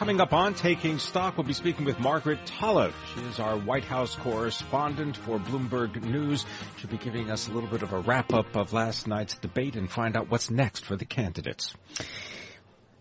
Coming up on Taking Stock, we'll be speaking with Margaret Talev. She is our White House correspondent for Bloomberg News. She'll be giving us a little bit of a wrap up of last night's debate and find out what's next for the candidates.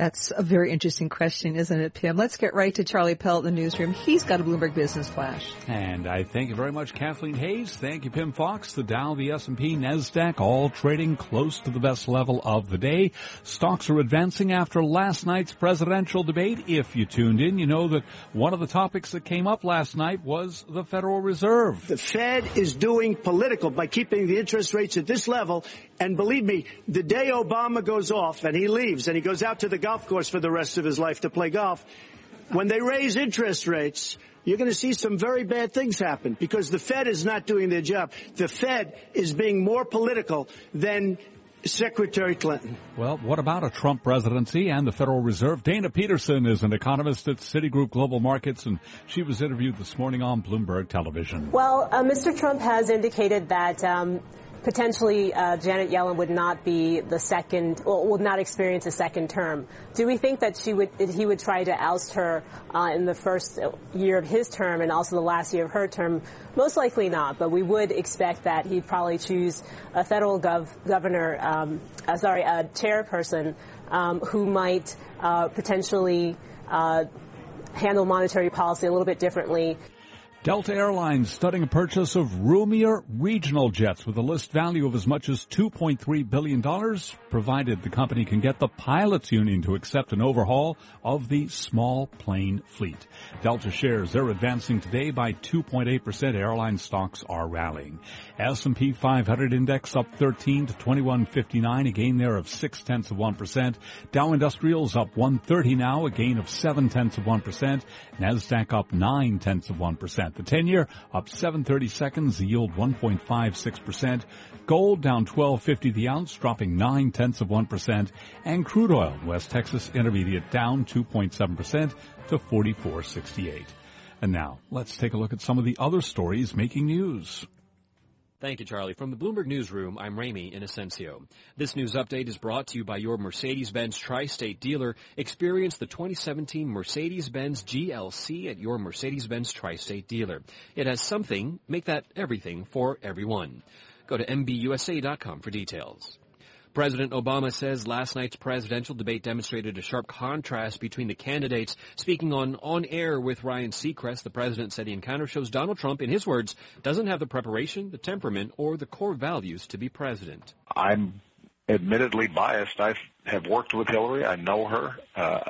That's a very interesting question, isn't it, Pimm? Let's get right to Charlie Pellet in the newsroom. He's got a Bloomberg Business Flash. And I thank you very much, Kathleen Hays. Thank you, Pimm Fox. The Dow, the S&P, NASDAQ, all trading close to the best level of the day. Stocks are advancing after last night's presidential debate. If you tuned in, you know that one of the topics that came up last night was the Federal Reserve. The Fed is doing political by keeping the interest rates at this level. And believe me, the day Obama goes off and he leaves and he goes out to the golf course for the rest of his life to play golf. When they raise interest rates, you're going to see some very bad things happen because the Fed is not doing their job. The Fed is being more political than Secretary Clinton. Well, what about a Trump presidency and the Federal Reserve? Dana Peterson is an economist at Citigroup Global Markets, and she was interviewed this morning on Bloomberg Television. Well, uh, Mr. Trump has indicated that um, potentially uh, Janet Yellen would not be the second, or would not experience a second term. Do we think that she would, he would try to oust her uh, in the first year of his term and also the last year of her term? Most likely not, but we would expect that he'd probably choose a federal gov- governor, um, uh, sorry, a chairperson um, who might uh, potentially uh, handle monetary policy a little bit differently. Delta Airlines studying a purchase of roomier regional jets with a list value of as much as $2.3 billion, provided the company can get the pilots union to accept an overhaul of the small plane fleet. Delta shares, they're advancing today by 2.8%. Airline stocks are rallying. S&P 500 index up 13 to 2159, a gain there of 6 tenths of 1%. Dow Industrials up 130 now, a gain of 7 tenths of 1%. Nasdaq up 9 tenths of 1%. The 10 year up 730 seconds, the yield 1.56%. Gold down 1250 the ounce, dropping 9 tenths of 1%. And crude oil, West Texas Intermediate down 2.7% to 44.68. And now, let's take a look at some of the other stories making news. Thank you, Charlie. From the Bloomberg Newsroom, I'm Ramey Inocencio. This news update is brought to you by your Mercedes-Benz Tri-State dealer. Experience the 2017 Mercedes-Benz GLC at your Mercedes-Benz Tri-State dealer. It has something, make that everything for everyone. Go to MBUSA.com for details. President Obama says last night's presidential debate demonstrated a sharp contrast between the candidates. Speaking on On Air with Ryan Seacrest, the president said the encounter shows Donald Trump, in his words, doesn't have the preparation, the temperament, or the core values to be president. I'm admittedly biased. I have worked with Hillary. I know her. Uh,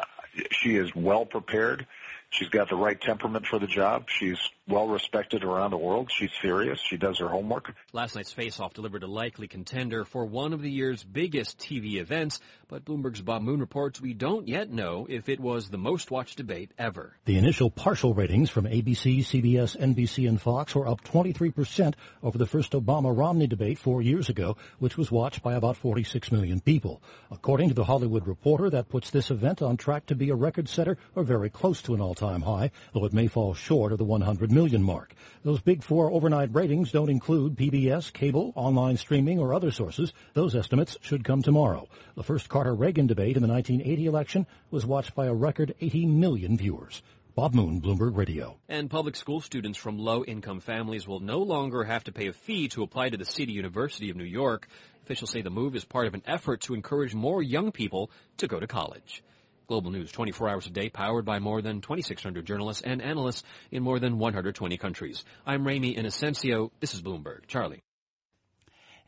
she is well prepared. She's got the right temperament for the job. She's well respected around the world. She's serious. She does her homework. Last night's face-off delivered a likely contender for one of the year's biggest TV events, but Bloomberg's Bob Moon reports we don't yet know if it was the most watched debate ever. The initial partial ratings from ABC, CBS, NBC, and Fox were up 23% over the first Obama-Romney debate four years ago, which was watched by about 46 million people. According to the Hollywood Reporter, that puts this event on track to be a record setter or very close to an all-time high, though it may fall short of the 100 million mark. Those big four overnight ratings don't include PBS, cable, online streaming, or other sources. Those estimates should come tomorrow. The first Carter-Reagan debate in the 1980 election was watched by a record 80 million viewers. Bob Moon, Bloomberg Radio. And public school students from low-income families will no longer have to pay a fee to apply to the City University of New York. Officials say the move is part of an effort to encourage more young people to go to college. Global News 24 hours a day powered by more than 2,600 journalists and analysts in more than 120 countries. I'm Ramey Inocencio. This is Bloomberg. Charlie.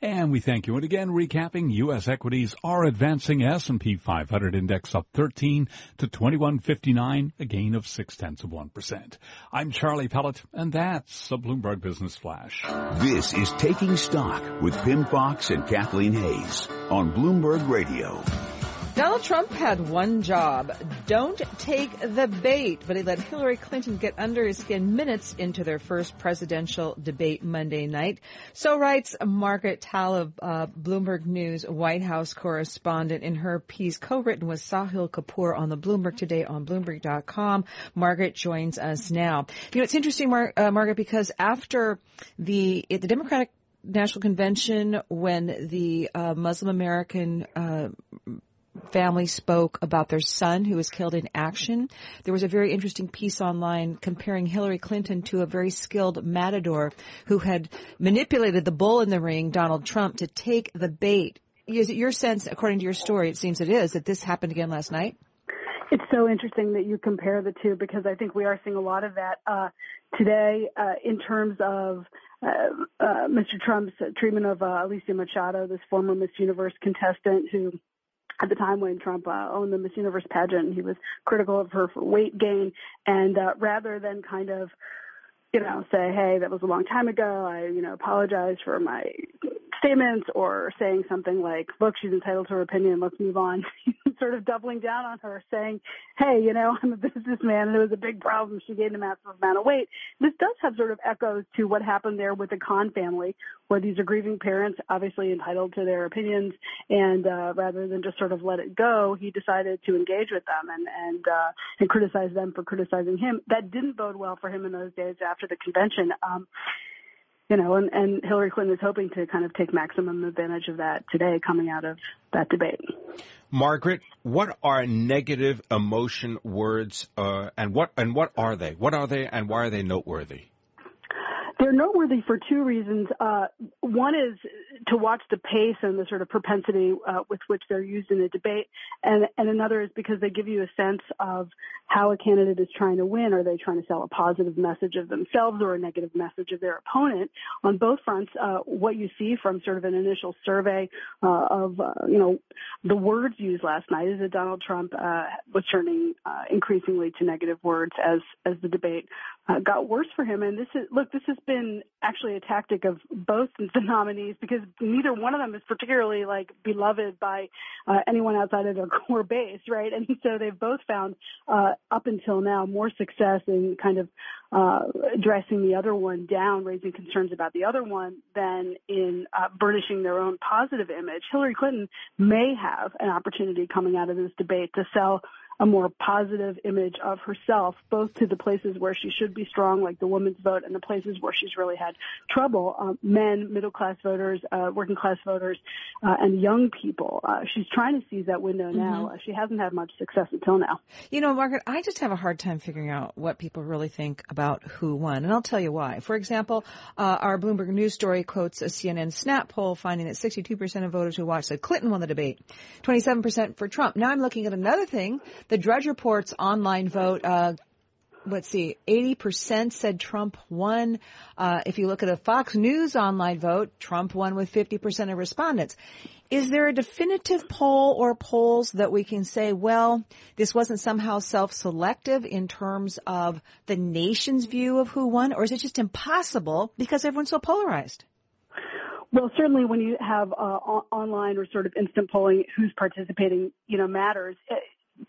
And we thank you. And again, recapping, U.S. equities are advancing. S&P 500 index up 13 to 2159, a gain of six tenths of 1%. I'm Charlie Pellet, and that's a Bloomberg Business Flash. This is Taking Stock with Pimm Fox and Kathleen Hays on Bloomberg Radio. Donald Trump had one job. Don't take the bait, but he let Hillary Clinton get under his skin minutes into their first presidential debate Monday night. So writes Margaret Talev, uh, Bloomberg News White House correspondent in her piece co-written with Sahil Kapur on the Bloomberg today on Bloomberg.com. Margaret joins us now. You know, it's interesting, Mar- uh, Margaret, because after the, the Democratic National Convention, when the uh, Muslim American uh, family spoke about their son who was killed in action. There was a very interesting piece online comparing Hillary Clinton to a very skilled matador who had manipulated the bull in the ring, Donald Trump, to take the bait. Is it your sense, according to your story, it seems it is, that this happened again last night? It's so interesting that you compare the two because I think we are seeing a lot of that uh, today uh, in terms of uh, uh Mr. Trump's treatment of uh, Alicia Machado, this former Miss Universe contestant who at the time when Trump uh, owned the Miss Universe pageant. He was critical of her for weight gain, and uh, rather than kind of, you know, say, "Hey, that was a long time ago. I, you know, apologize for my statements," or saying something like, "Look, she's entitled to her opinion. Let's move on." sort of doubling down on her, saying, "Hey, you know, I'm a businessman, and it was a big problem. She gained a massive amount of weight." This does have sort of echoes to what happened there with the Khan family, where these are grieving parents, obviously entitled to their opinions, and uh, rather than just sort of let it go, he decided to engage with them and and uh, and criticize them for criticizing him. That didn't bode well for him in those days after the convention. Um, you know, and, and Hillary Clinton is hoping to kind of take maximum advantage of that today coming out of that debate. Margaret, what are negative emotion words, uh, and what and what are they? What are they, and why are they noteworthy? They're noteworthy for two reasons. Uh, one is to watch the pace and the sort of propensity uh, with which they're used in a debate, and, and another is because they give you a sense of how a candidate is trying to win. Are they trying to sell a positive message of themselves or a negative message of their opponent? On both fronts, uh, what you see from sort of an initial survey uh, of uh, you know the words used last night is that Donald Trump uh, was turning increasingly to negative words as as the debate got worse for him. And this is look, this has been been actually a tactic of both the nominees because neither one of them is particularly like beloved by uh, anyone outside of their core base, right? And so they've both found uh, up until now more success in kind of uh, dressing the other one down, raising concerns about the other one, than in uh, burnishing their own positive image. Hillary Clinton may have an opportunity coming out of this debate to sell a more positive image of herself, both to the places where she should be strong, like the women's vote, and the places where she's really had trouble, um, men, middle class voters, uh, working class voters, uh, and young people. Uh, she's trying to seize that window now. Mm-hmm. she hasn't had much success until now. You know, Margaret, I just have a hard time figuring out what people really think about who won, and I'll tell you why. For example, uh, our Bloomberg News story quotes a CNN Snap poll finding that 62% of voters who watched said Clinton won the debate, 27% for Trump. Now I'm looking at another thing the Drudge Report's online vote, uh, let's see, 80% said Trump won. Uh, if you look at a Fox News online vote, Trump won with 50% of respondents. Is there a definitive poll or polls that we can say, well, this wasn't somehow self-selective in terms of the nation's view of who won, or is it just impossible because everyone's so polarized? Well, certainly when you have uh, online or sort of instant polling, who's participating, you know, matters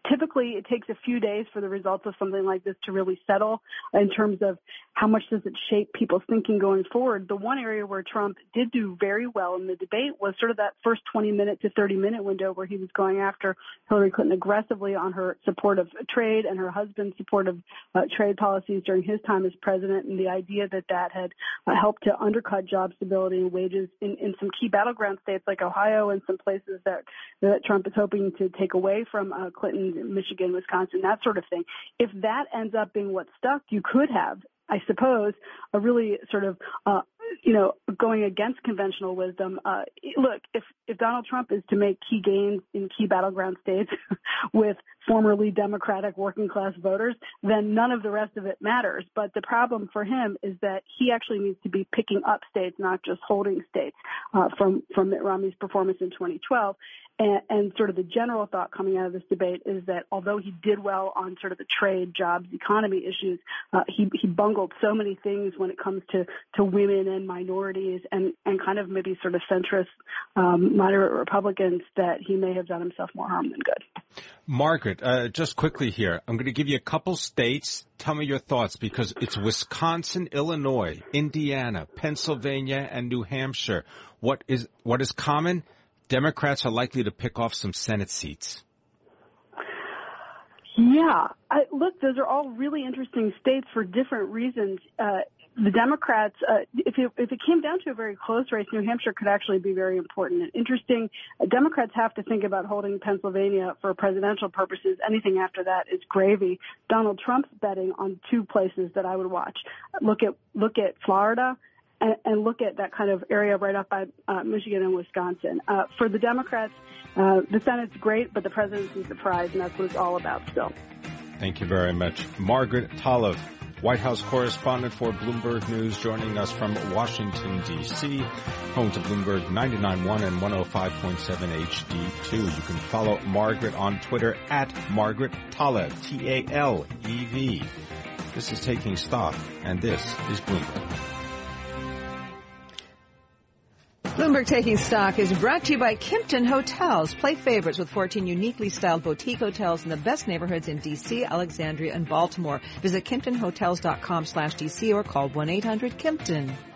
typically it takes a few days for the results of something like this to really settle in terms of how much does it shape people's thinking going forward. The one area where Trump did do very well in the debate was sort of that first 20 minute to 30 minute window where he was going after Hillary Clinton aggressively on her support of trade and her husband's support of uh, trade policies during his time as president and the idea that that had uh, helped to undercut job stability and wages in, in some key battleground states like Ohio and some places that, that Trump is hoping to take away from uh, Clinton Michigan, Wisconsin, that sort of thing. If that ends up being what stuck, you could have, I suppose, a really sort of uh, you know, going against conventional wisdom. Uh, look, if if Donald Trump is to make key gains in key battleground states with formerly Democratic working class voters, then none of the rest of it matters. But the problem for him is that he actually needs to be picking up states, not just holding states, uh, from from Mitt Romney's performance in 2012. And, and sort of the general thought coming out of this debate is that although he did well on sort of the trade, jobs, economy issues, uh, he, he bungled so many things when it comes to, to women and minorities and, and kind of maybe sort of centrist, um, moderate Republicans that he may have done himself more harm than good. Margaret, uh, just quickly here, I'm going to give you a couple states. Tell me your thoughts because it's Wisconsin, Illinois, Indiana, Pennsylvania, and New Hampshire. What is what is common? Democrats are likely to pick off some Senate seats. Yeah, I, look, those are all really interesting states for different reasons. Uh, the Democrats, uh, if, it, if it came down to a very close race, New Hampshire could actually be very important and interesting. Uh, Democrats have to think about holding Pennsylvania for presidential purposes. Anything after that is gravy. Donald Trump's betting on two places that I would watch. Look at look at Florida and, look at that kind of area right up by uh, Michigan and Wisconsin. Uh, for the Democrats, uh, the Senate's great, but the presidency's a prize, and that's what it's all about still. Thank you very much. Margaret Talev, White House correspondent for Bloomberg News, joining us from Washington, D.C., home to Bloomberg 99.1 and 105.7 HD2. You can follow Margaret on Twitter at Margaret Talev, T-A-L-E-V. This is Taking Stock, and this is Bloomberg. Bloomberg Taking Stock is brought to you by Kimpton Hotels. Play favorites with 14 uniquely styled boutique hotels in the best neighborhoods in DC, Alexandria, and Baltimore. Visit KimptonHotels.com slash DC or call 1-800-KIMPTON.